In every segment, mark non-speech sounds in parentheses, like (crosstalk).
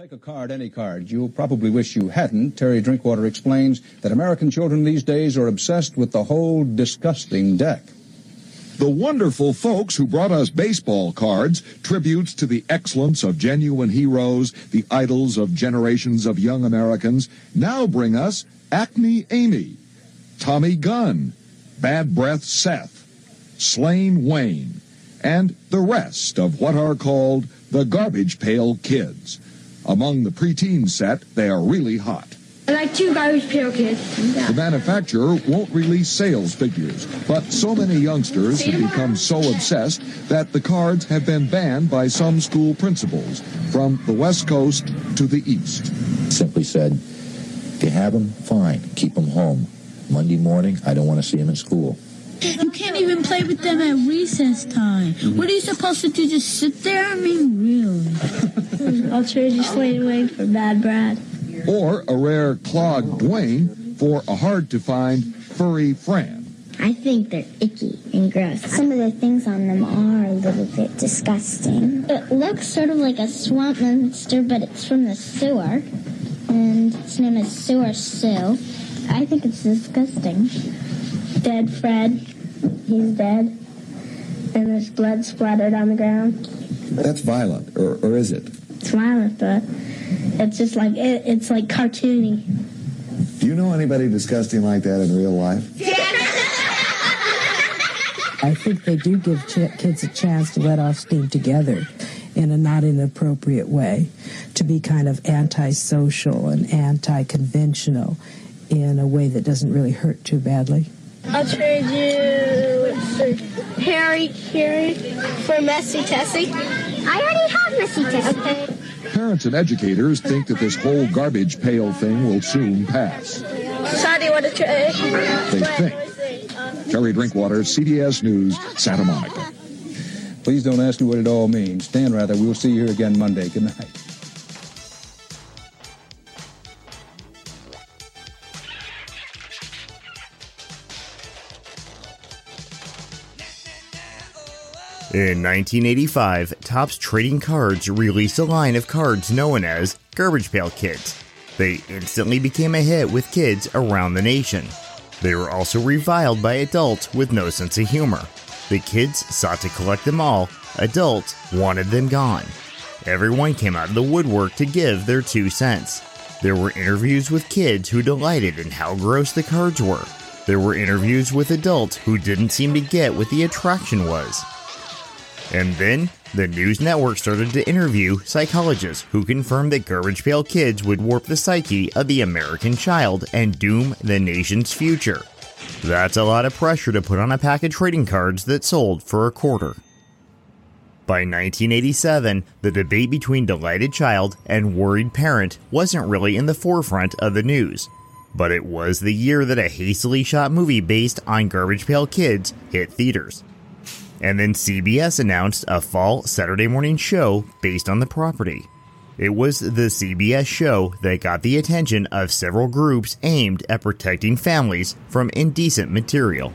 Take a card, any card. You'll probably wish you hadn't. Terry Drinkwater explains that American children these days are obsessed with the whole disgusting deck. The wonderful folks who brought us baseball cards, tributes to the excellence of genuine heroes, the idols of generations of young Americans, now bring us Acne Amy, Tommy Gunn, Bad Breath Seth, Slain Wayne, and the rest of what are called the Garbage Pail Kids. Among the preteen set, they are really hot. I like two garbage pail kids. The manufacturer won't release sales figures, but so many youngsters have become so obsessed that the cards have been banned by some school principals from the West Coast to the East. Simply said, if you have them, fine, keep them home. Monday morning, I don't want to see them in school. You can't even play with them at recess time. What are you supposed to do? Just sit there? I mean, really? (laughs) I'll trade you Slade Wayne for Bad Brad. Or a rare clogged Dwayne for a hard to find furry Fran. I think they're icky and gross. Some of the things on them are a little bit disgusting. It looks sort of like a swamp monster, but it's from the sewer. And its name is Sewer Sue. I think it's disgusting. Dead Fred. He's dead. And there's blood splattered on the ground. That's violent, or, or is it? It's violent, but it's just like, it, it's like cartoony. Do you know anybody disgusting like that in real life? (laughs) I think they do give ch- kids a chance to let off steam together in a not inappropriate way, to be kind of antisocial and anti-conventional in a way that doesn't really hurt too badly. I'll trade you, let's Harry, Harry for Messy Tessie. I already have Missy Tessie. Okay. Parents and educators think that this whole garbage pail thing will soon pass. Sorry, what a trade. They think. Terry Drinkwater, CBS News, Santa Monica. Please don't ask me what it all means. Dan Rather, we'll see you here again Monday. Good night. In 1985, Topps Trading Cards released a line of cards known as Garbage Pail Kids. They instantly became a hit with kids around the nation. They were also reviled by adults with no sense of humor. The kids sought to collect them all, adults wanted them gone. Everyone came out of the woodwork to give their two cents. There were interviews with kids who delighted in how gross the cards were. There were interviews with adults who didn't seem to get what the attraction was. And then, the news network started to interview psychologists who confirmed that Garbage Pail Kids would warp the psyche of the American child and doom the nation's future. That's a lot of pressure to put on a pack of trading cards that sold for a quarter. By 1987, the debate between delighted child and worried parent wasn't really in the forefront of the news. But it was the year that a hastily shot movie based on Garbage Pail Kids hit theaters. And then CBS announced a fall Saturday morning show based on the property. It was the CBS show that got the attention of several groups aimed at protecting families from indecent material.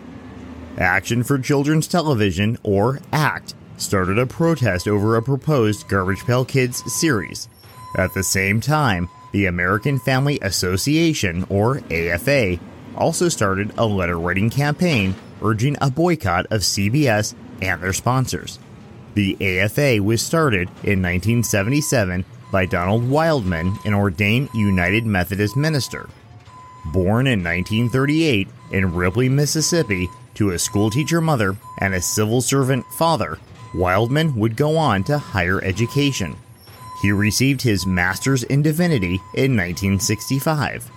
Action for Children's Television, or ACT, started a protest over a proposed Garbage Pail Kids series. At the same time, the American Family Association, or AFA, also started a letter writing campaign urging a boycott of CBS and their sponsors. The AFA was started in 1977 by Donald Wildmon, an ordained United Methodist minister. Born in 1938 in Ripley, Mississippi, to a schoolteacher mother and a civil servant father, Wildmon would go on to higher education. He received his master's in divinity in 1965.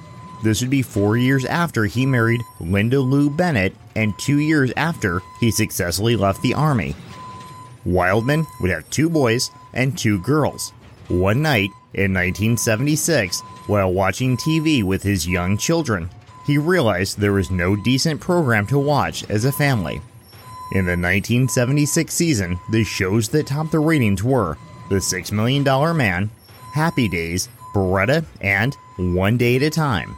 This would be four years after he married Linda Lou Bennett and two years after he successfully left the Army. Wildmon would have two boys and two girls. One night in 1976, while watching TV with his young children, he realized there was no decent program to watch as a family. In the 1976 season, the shows that topped the ratings were The Six Million Dollar Man, Happy Days, Baretta, and One Day at a Time.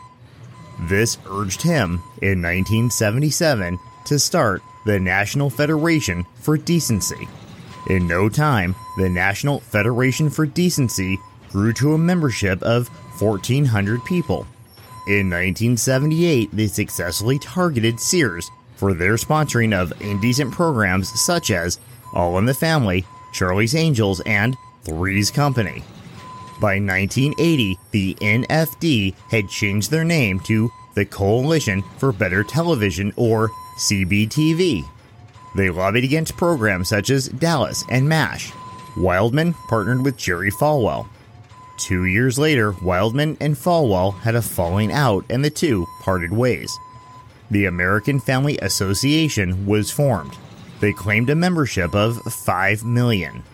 This urged him in 1977 to start the National Federation for Decency. In no time, the National Federation for Decency grew to a membership of 1,400 people. In 1978, they successfully targeted Sears for their sponsoring of indecent programs such as All in the Family, Charlie's Angels, and Three's Company. By 1980, the NFD had changed their name to the Coalition for Better Television, or CBTV. They lobbied against programs such as Dallas and MASH. Wildmon partnered with Jerry Falwell. Two years later, Wildmon and Falwell had a falling out and the two parted ways. The American Family Association was formed. They claimed a membership of 5 million.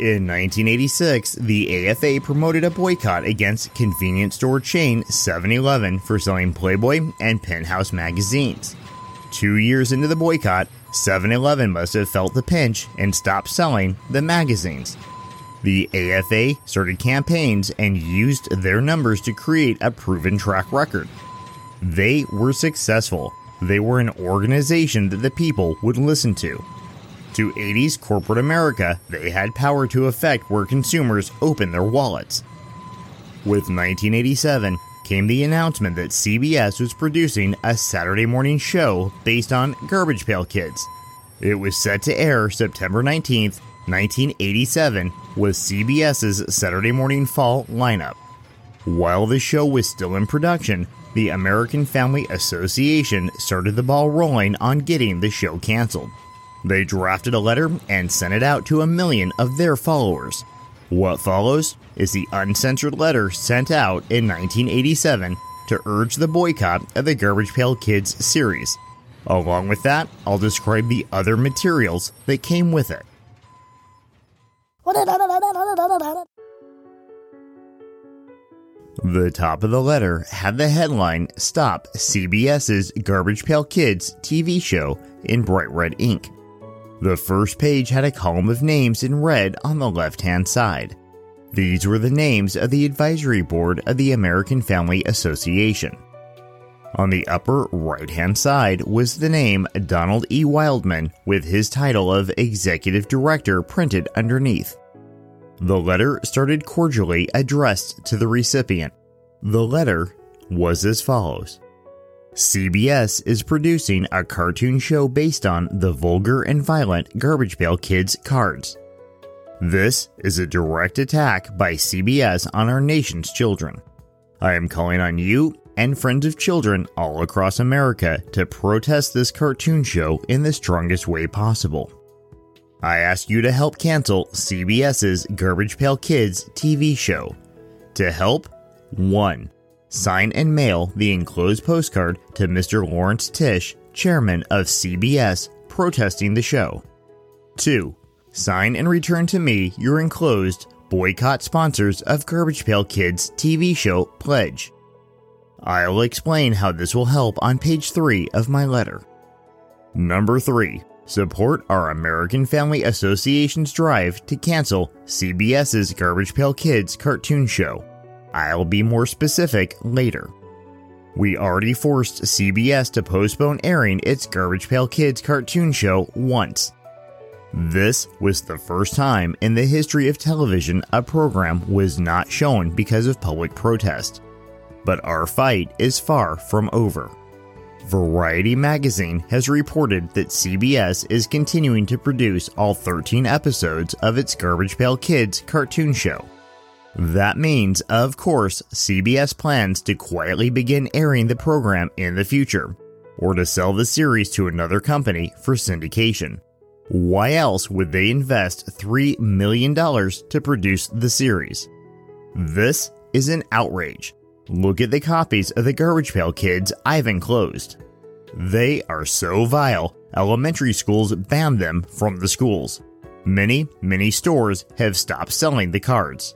In 1986, the AFA promoted a boycott against convenience store chain 7 Eleven for selling Playboy and Penthouse magazines. Two years into the boycott, 7 Eleven must have felt the pinch and stopped selling the magazines. The AFA started campaigns and used their numbers to create a proven track record. They were successful. They were an organization that the people would listen to. To 80s corporate America, they had power to affect where consumers open their wallets. With 1987 came the announcement that CBS was producing a Saturday morning show based on Garbage Pail Kids. It was set to air September 19th, 1987, with CBS's Saturday morning fall lineup. While the show was still in production, the American Family Association started the ball rolling on getting the show canceled. They drafted a letter and sent it out to a million of their followers. What follows is the uncensored letter sent out in 1987 to urge the boycott of the Garbage Pail Kids series. Along with that, I'll describe the other materials that came with it. The top of the letter had the headline Stop CBS's Garbage Pail Kids TV show in bright red ink. The first page had a column of names in red on the left hand side. These were the names of the advisory board of the American Family Association. On the upper right hand side was the name Donald E. Wildmon with his title of Executive Director printed underneath. The letter started cordially addressed to the recipient. The letter was as follows CBS is producing a cartoon show based on the vulgar and violent Garbage Pail Kids cards. This is a direct attack by CBS on our nation's children. I am calling on you and friends of children all across America to protest this cartoon show in the strongest way possible. I ask you to help cancel CBS's Garbage Pail Kids TV show. To help, 1. Sign and mail the enclosed postcard to Mr. Lawrence Tisch, chairman of CBS, protesting the show. 2. Sign and return to me your enclosed boycott sponsors of Garbage Pail Kids TV show pledge. I'll explain how this will help on page 3 of my letter. Number 3. Support our American Family Association's drive to cancel CBS's Garbage Pail Kids cartoon show. I'll be more specific later. We already forced CBS to postpone airing its Garbage Pail Kids cartoon show once. This was the first time in the history of television a program was not shown because of public protest. But our fight is far from over. Variety magazine has reported that CBS is continuing to produce all 13 episodes of its Garbage Pail Kids cartoon show. That means, of course, CBS plans to quietly begin airing the program in the future, or to sell the series to another company for syndication. Why else would they invest $3 million to produce the series? This is an outrage. Look at the copies of the Garbage Pail Kids I've enclosed. They are so vile, elementary schools banned them from the schools. Many, many stores have stopped selling the cards.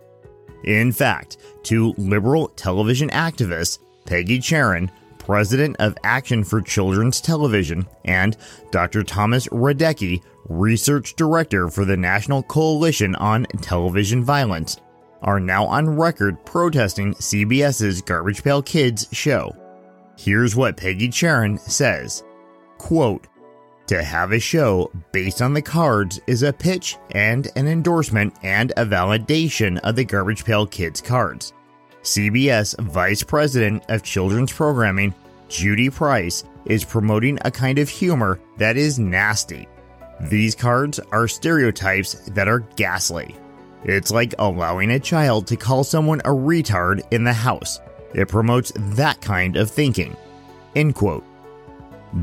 In fact, two liberal television activists, Peggy Charren, president of Action for Children's Television, and Dr. Thomas Radecki, research director for the National Coalition on Television Violence, are now on record protesting CBS's Garbage Pail Kids show. Here's what Peggy Charren says Quote, To have a show based on the cards is a pitch and an endorsement and a validation of the Garbage Pail Kids cards. CBS Vice President of Children's Programming, Judy Price, is promoting a kind of humor that is nasty. These cards are stereotypes that are ghastly. It's like allowing a child to call someone a retard in the house. It promotes that kind of thinking. End quote.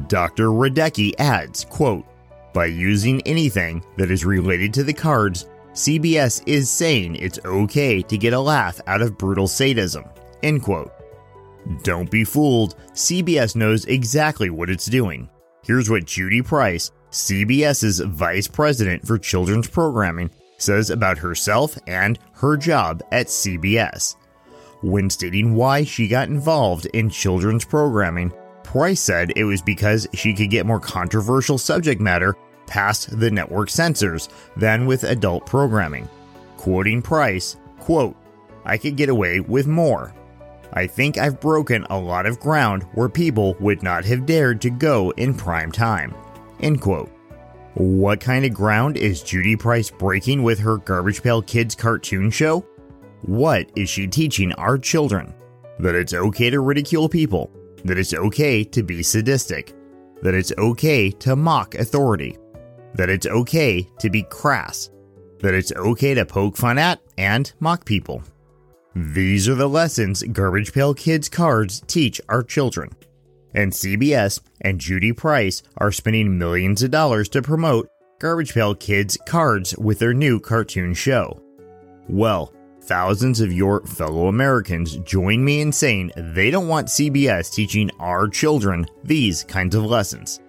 Dr. Radecki adds, quote, by using anything that is related to the cards, CBS is saying it's okay to get a laugh out of brutal sadism. End quote. Don't be fooled, CBS knows exactly what it's doing. Here's what Judy Price, CBS's Vice President for Children's Programming, says about herself and her job at CBS. When stating why she got involved in children's programming, Price said it was because she could get more controversial subject matter past the network censors than with adult programming. Quoting Price, quote, I could get away with more. I think I've broken a lot of ground where people would not have dared to go in prime time. End quote. What kind of ground is Judy Price breaking with her Garbage Pail Kids cartoon show? What is she teaching our children? That it's okay to ridicule people, that it's okay to be sadistic, that it's okay to mock authority, that it's okay to be crass, that it's okay to poke fun at and mock people. These are the lessons Garbage Pail Kids cards teach our children. And CBS and Judy Price are spending millions of dollars to promote Garbage Pail Kids cards with their new cartoon show. Well, thousands of your fellow Americans join me in saying they don't want CBS teaching our children these kinds of lessons.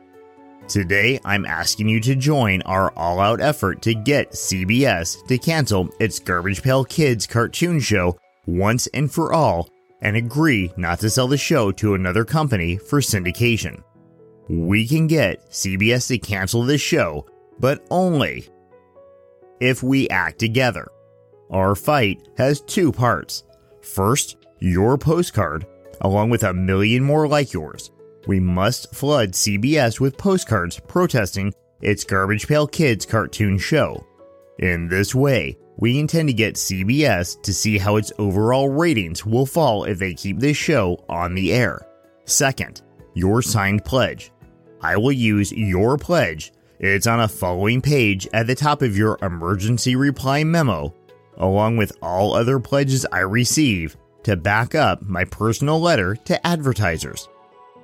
Today, I'm asking you to join our all out effort to get CBS to cancel its Garbage Pail Kids cartoon show once and for all and agree not to sell the show to another company for syndication. We can get CBS to cancel this show, but only if we act together. Our fight has two parts. First, your postcard, along with a million more like yours. We must flood CBS with postcards protesting its Garbage Pail Kids cartoon show. In this way, we intend to get CBS to see how its overall ratings will fall if they keep this show on the air. Second, your signed pledge. I will use your pledge. It's on a following page at the top of your emergency reply memo, along with all other pledges I receive to back up my personal letter to advertisers.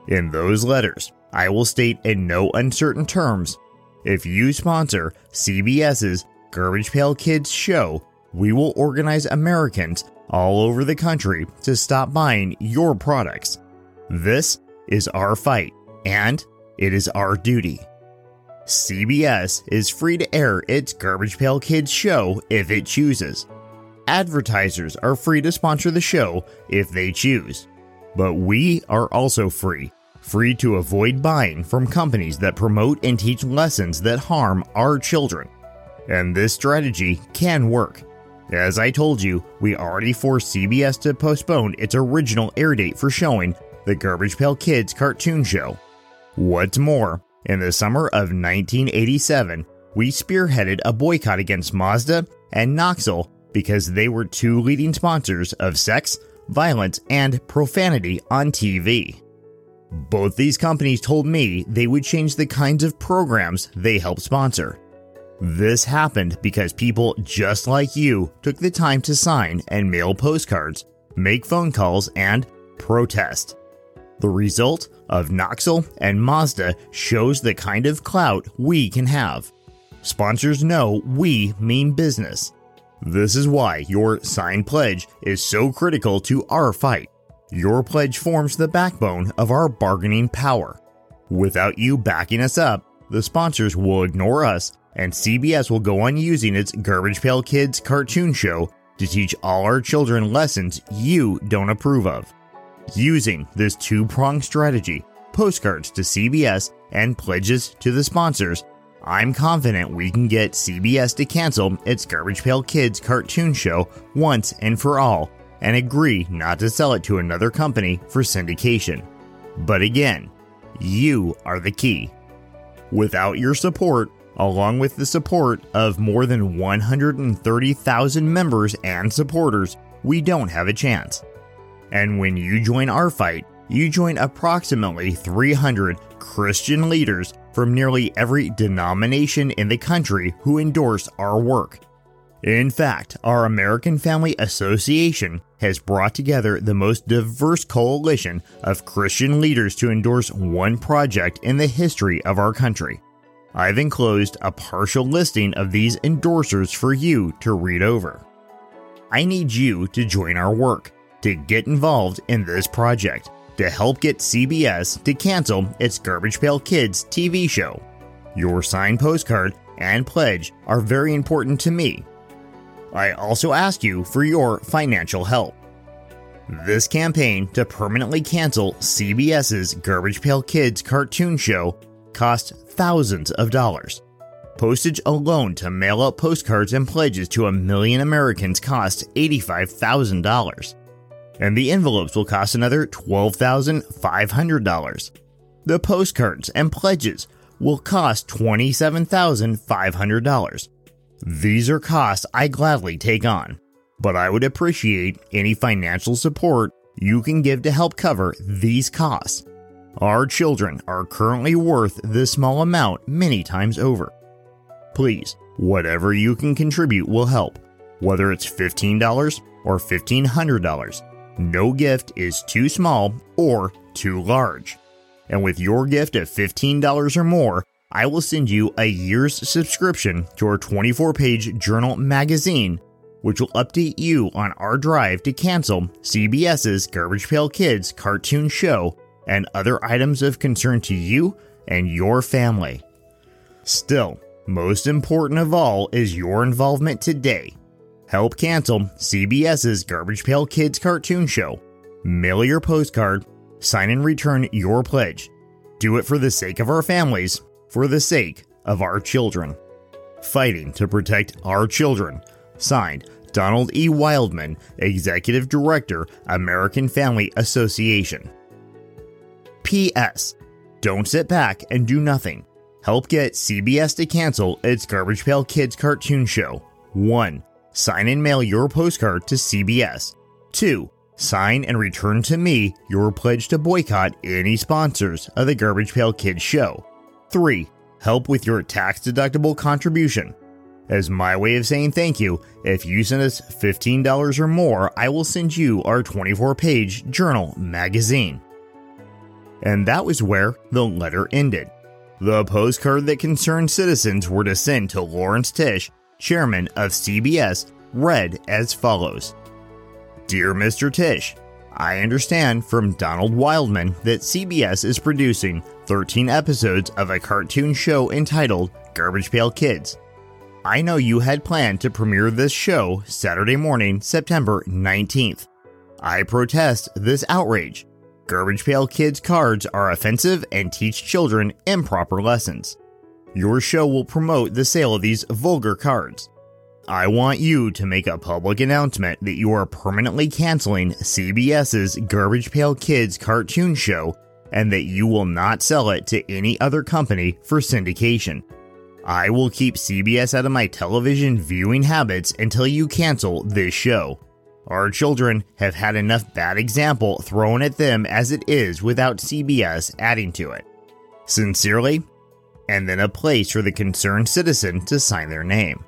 In those letters, I will state in no uncertain terms if you sponsor CBS's Garbage Pail Kids show, we will organize Americans all over the country to stop buying your products. This is our fight, and it is our duty. CBS is free to air its Garbage Pail Kids show if it chooses. Advertisers are free to sponsor the show if they choose. But we are also free, free to avoid buying from companies that promote and teach lessons that harm our children and this strategy can work. As I told you, we already forced CBS to postpone its original air date for showing the Garbage Pail Kids cartoon show. What's more, in the summer of 1987, we spearheaded a boycott against Mazda and Knoxville because they were two leading sponsors of sex, violence, and profanity on TV. Both these companies told me they would change the kinds of programs they help sponsor. This happened because people just like you took the time to sign and mail postcards, make phone calls, and protest. The result of Knoxville and Mazda shows the kind of clout we can have. Sponsors know we mean business. This is why your signed pledge is so critical to our fight. Your pledge forms the backbone of our bargaining power. Without you backing us up, the sponsors will ignore us and CBS will go on using its Garbage Pail Kids cartoon show to teach all our children lessons you don't approve of. Using this two pronged strategy, postcards to CBS and pledges to the sponsors, I'm confident we can get CBS to cancel its Garbage Pail Kids cartoon show once and for all and agree not to sell it to another company for syndication. But again, you are the key. Without your support, along with the support of more than 130,000 members and supporters, we don't have a chance. And when you join our fight, you join approximately 300 Christian leaders from nearly every denomination in the country who endorse our work. In fact, our American Family Association has brought together the most diverse coalition of Christian leaders to endorse one project in the history of our country. I've enclosed a partial listing of these endorsers for you to read over. I need you to join our work, to get involved in this project, to help get CBS to cancel its Garbage Pail Kids TV show. Your signed postcard and pledge are very important to me. I also ask you for your financial help. This campaign to permanently cancel CBS's Garbage Pail Kids cartoon show cost thousands of dollars. Postage alone to mail out postcards and pledges to a million Americans cost $85,000. And the envelopes will cost another $12,500. The postcards and pledges will cost $27,500. These are costs I gladly take on, but I would appreciate any financial support you can give to help cover these costs. Our children are currently worth this small amount many times over. Please, whatever you can contribute will help, whether it's $15 or $1,500. No gift is too small or too large. And with your gift of $15 or more, I will send you a year's subscription to our 24 page journal magazine, which will update you on our drive to cancel CBS's Garbage Pail Kids cartoon show and other items of concern to you and your family. Still, most important of all is your involvement today. Help cancel CBS's Garbage Pail Kids cartoon show. Mail your postcard, sign and return your pledge. Do it for the sake of our families for the sake of our children. Fighting to protect our children. Signed, Donald E. Wildmon, Executive Director, American Family Association. P.S. Don't sit back and do nothing. Help get CBS to cancel its Garbage Pail Kids cartoon show. 1. Sign and mail your postcard to CBS. 2. Sign and return to me your pledge to boycott any sponsors of the Garbage Pail Kids show. 3. Help with your tax deductible contribution. As my way of saying thank you, if you send us $15 or more, I will send you our 24 page journal magazine. And that was where the letter ended. The postcard that concerned citizens were to send to Lawrence Tisch, chairman of CBS, read as follows Dear Mr. Tisch, I understand from Donald Wildmon that CBS is producing 13 episodes of a cartoon show entitled Garbage Pail Kids. I know you had planned to premiere this show Saturday morning, September 19th. I protest this outrage. Garbage Pail Kids cards are offensive and teach children improper lessons. Your show will promote the sale of these vulgar cards. I want you to make a public announcement that you are permanently canceling CBS's Garbage Pail Kids cartoon show and that you will not sell it to any other company for syndication. I will keep CBS out of my television viewing habits until you cancel this show. Our children have had enough bad example thrown at them as it is without CBS adding to it. Sincerely, and then a place for the concerned citizen to sign their name.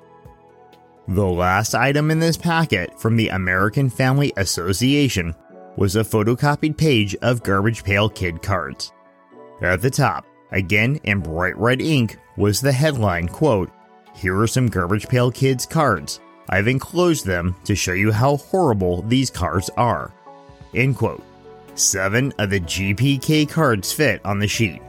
The last item in this packet from the American Family Association was a photocopied page of Garbage Pail Kid cards. At the top, again in bright red ink, was the headline quote, Here are some Garbage Pail Kids cards. I've enclosed them to show you how horrible these cards are. End quote. Seven of the GPK cards fit on the sheet.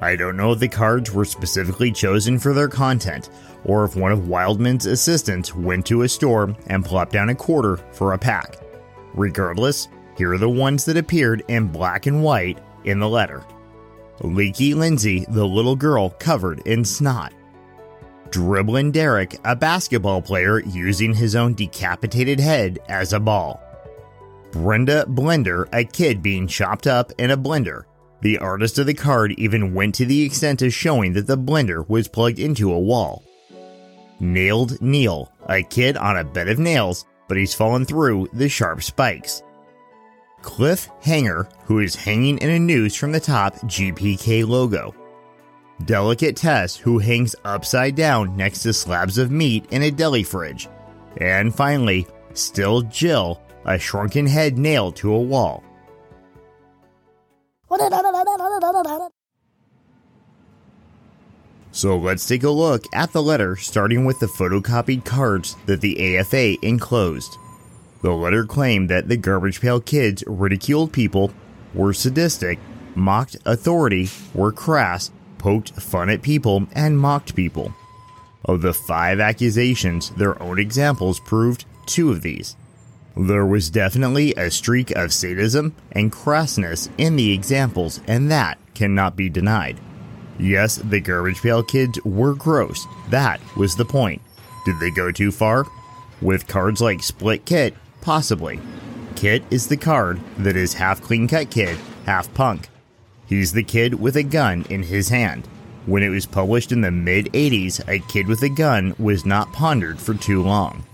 I don't know if the cards were specifically chosen for their content, or if one of Wildmon's assistants went to a store and plopped down a quarter for a pack. Regardless, here are the ones that appeared in black and white in the letter. Leaky Lindsay, the little girl covered in snot. Dribbling Derek, a basketball player using his own decapitated head as a ball. Brenda Blender, a kid being chopped up in a blender. The artist of the card even went to the extent of showing that the blender was plugged into a wall. Nailed Neil, a kid on a bed of nails, but he's fallen through the sharp spikes. Cliff Hanger, who is hanging in a noose from the top GPK logo. Delicate Tess, who hangs upside down next to slabs of meat in a deli fridge. And finally, Still Jill, a shrunken head nailed to a wall. So let's take a look at the letter, starting with the photocopied cards that the AFA enclosed. The letter claimed that the Garbage Pail Kids ridiculed people, were sadistic, mocked authority, were crass, poked fun at people, and mocked people. Of the five accusations, their own examples proved two of these. There was definitely a streak of sadism and crassness in the examples, and that cannot be denied. Yes, the Garbage Pail Kids were gross. That was the point. Did they go too far? With cards like Split Kit, possibly. Kit is the card that is half clean cut kid, half punk. He's the kid with a gun in his hand. When it was published in the mid 80s, a kid with a gun was not pondered for too long.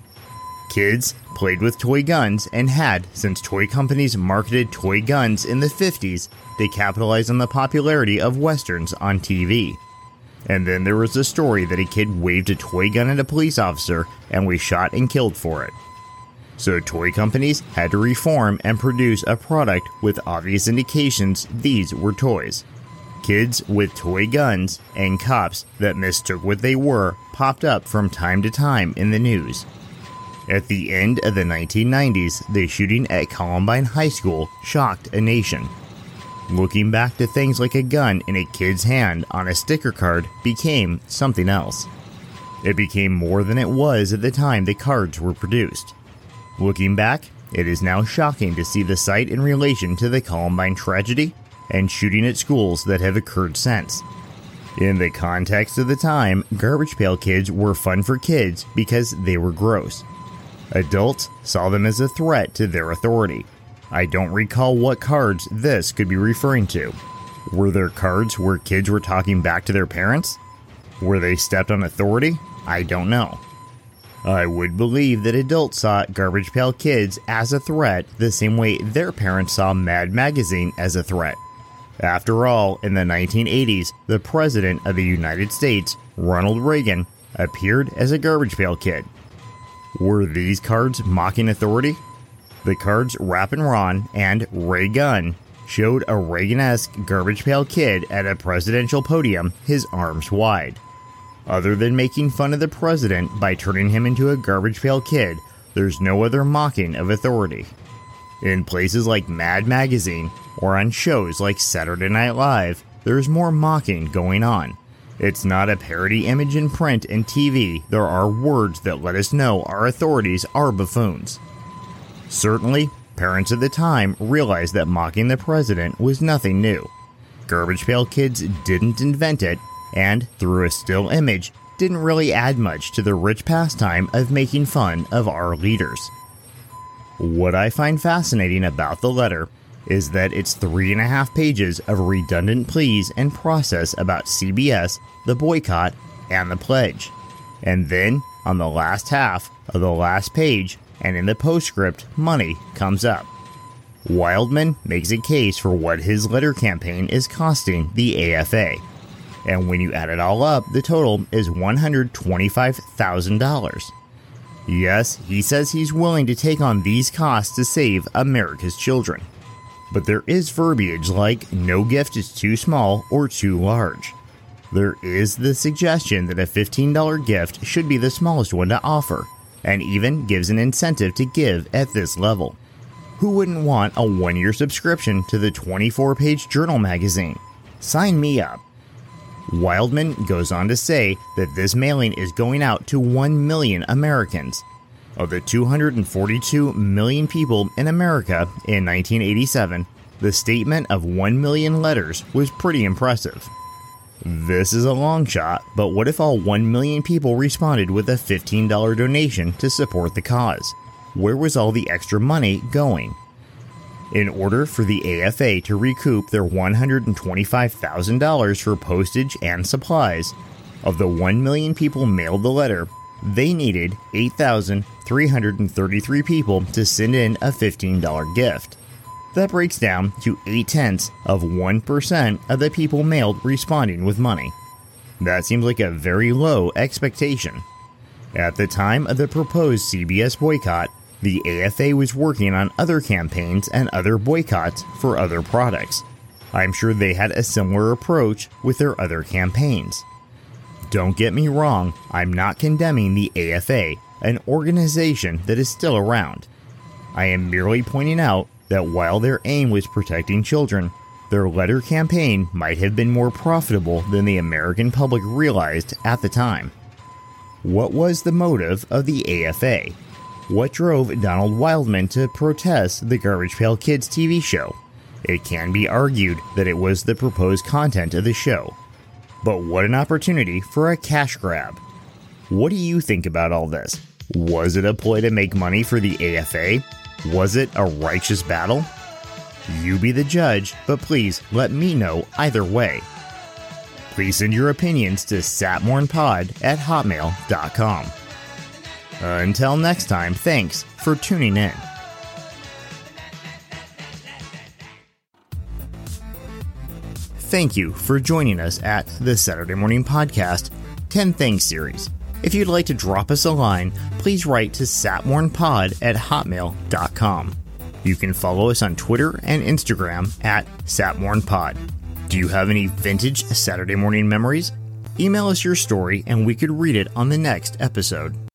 Kids played with toy guns and had, since toy companies marketed toy guns in the 50s, they capitalized on the popularity of westerns on TV. And then there was the story that a kid waved a toy gun at a police officer and was shot and killed for it. So toy companies had to reform and produce a product with obvious indications these were toys. Kids with toy guns and cops that mistook what they were popped up from time to time in the news. At the end of the 1990s, the shooting at Columbine High School shocked a nation. Looking back to things like a gun in a kid's hand on a sticker card became something else. It became more than it was at the time the cards were produced. Looking back, it is now shocking to see the sight in relation to the Columbine tragedy and shooting at schools that have occurred since. In the context of the time, Garbage Pail Kids were fun for kids because they were gross. Adults saw them as a threat to their authority. I don't recall what cards this could be referring to. Were there cards where kids were talking back to their parents? Were they stepped on authority? I don't know. I would believe that adults saw Garbage Pail Kids as a threat the same way their parents saw Mad Magazine as a threat. After all, in the 1980s, the President of the United States, Ronald Reagan, appeared as a Garbage Pail Kid. Were these cards mocking authority? The cards Rappin' Ron and Ray Gun showed a Reagan esque garbage pail kid at a presidential podium, his arms wide. Other than making fun of the president by turning him into a garbage pail kid, there's no other mocking of authority. In places like Mad Magazine or on shows like Saturday Night Live, there's more mocking going on. It's not a parody image in print and TV, there are words that let us know our authorities are buffoons. Certainly, parents at the time realized that mocking the president was nothing new. Garbage Pail Kids didn't invent it, and through a still image, didn't really add much to the rich pastime of making fun of our leaders. What I find fascinating about the letter is that it's three and a half pages of redundant pleas and process about CBS, the boycott, and the pledge. And then, on the last half of the last page, and in the postscript, money comes up. Wildmon makes a case for what his letter campaign is costing the AFA. And when you add it all up, the total is $125,000. Yes, he says he's willing to take on these costs to save America's children but there is verbiage like no gift is too small or too large. There is the suggestion that a $15 gift should be the smallest one to offer, and even gives an incentive to give at this level. Who wouldn't want a one year subscription to the 24 page journal magazine? Sign me up. Wildmon goes on to say that this mailing is going out to 1 million Americans, of the 242 million people in America in 1987, the statement of 1 million letters was pretty impressive. This is a long shot, but what if all 1 million people responded with a $15 donation to support the cause? Where was all the extra money going? In order for the AFA to recoup their $125,000 for postage and supplies, of the 1 million people mailed the letter, they needed 8,333 people to send in a $15 gift. That breaks down to 8 tenths of 1% of the people mailed responding with money. That seems like a very low expectation. At the time of the proposed CBS boycott, the AFA was working on other campaigns and other boycotts for other products. I'm sure they had a similar approach with their other campaigns. Don't get me wrong, I'm not condemning the AFA, an organization that is still around. I am merely pointing out that while their aim was protecting children, their letter campaign might have been more profitable than the American public realized at the time. What was the motive of the AFA? What drove Donald Wildmon to protest the Garbage Pail Kids TV show? It can be argued that it was the proposed content of the show. But what an opportunity for a cash grab. What do you think about all this? Was it a ploy to make money for the AFA? Was it a righteous battle? You be the judge, but please let me know either way. Please send your opinions to satmornpod at hotmail.com. Until next time, thanks for tuning in. Thank you for joining us at the Saturday Morning Podcast 10 Things series. If you'd like to drop us a line, please write to satmornpod at hotmail.com. You can follow us on Twitter and Instagram at satmornpod. Do you have any vintage Saturday morning memories? Email us your story and we could read it on the next episode.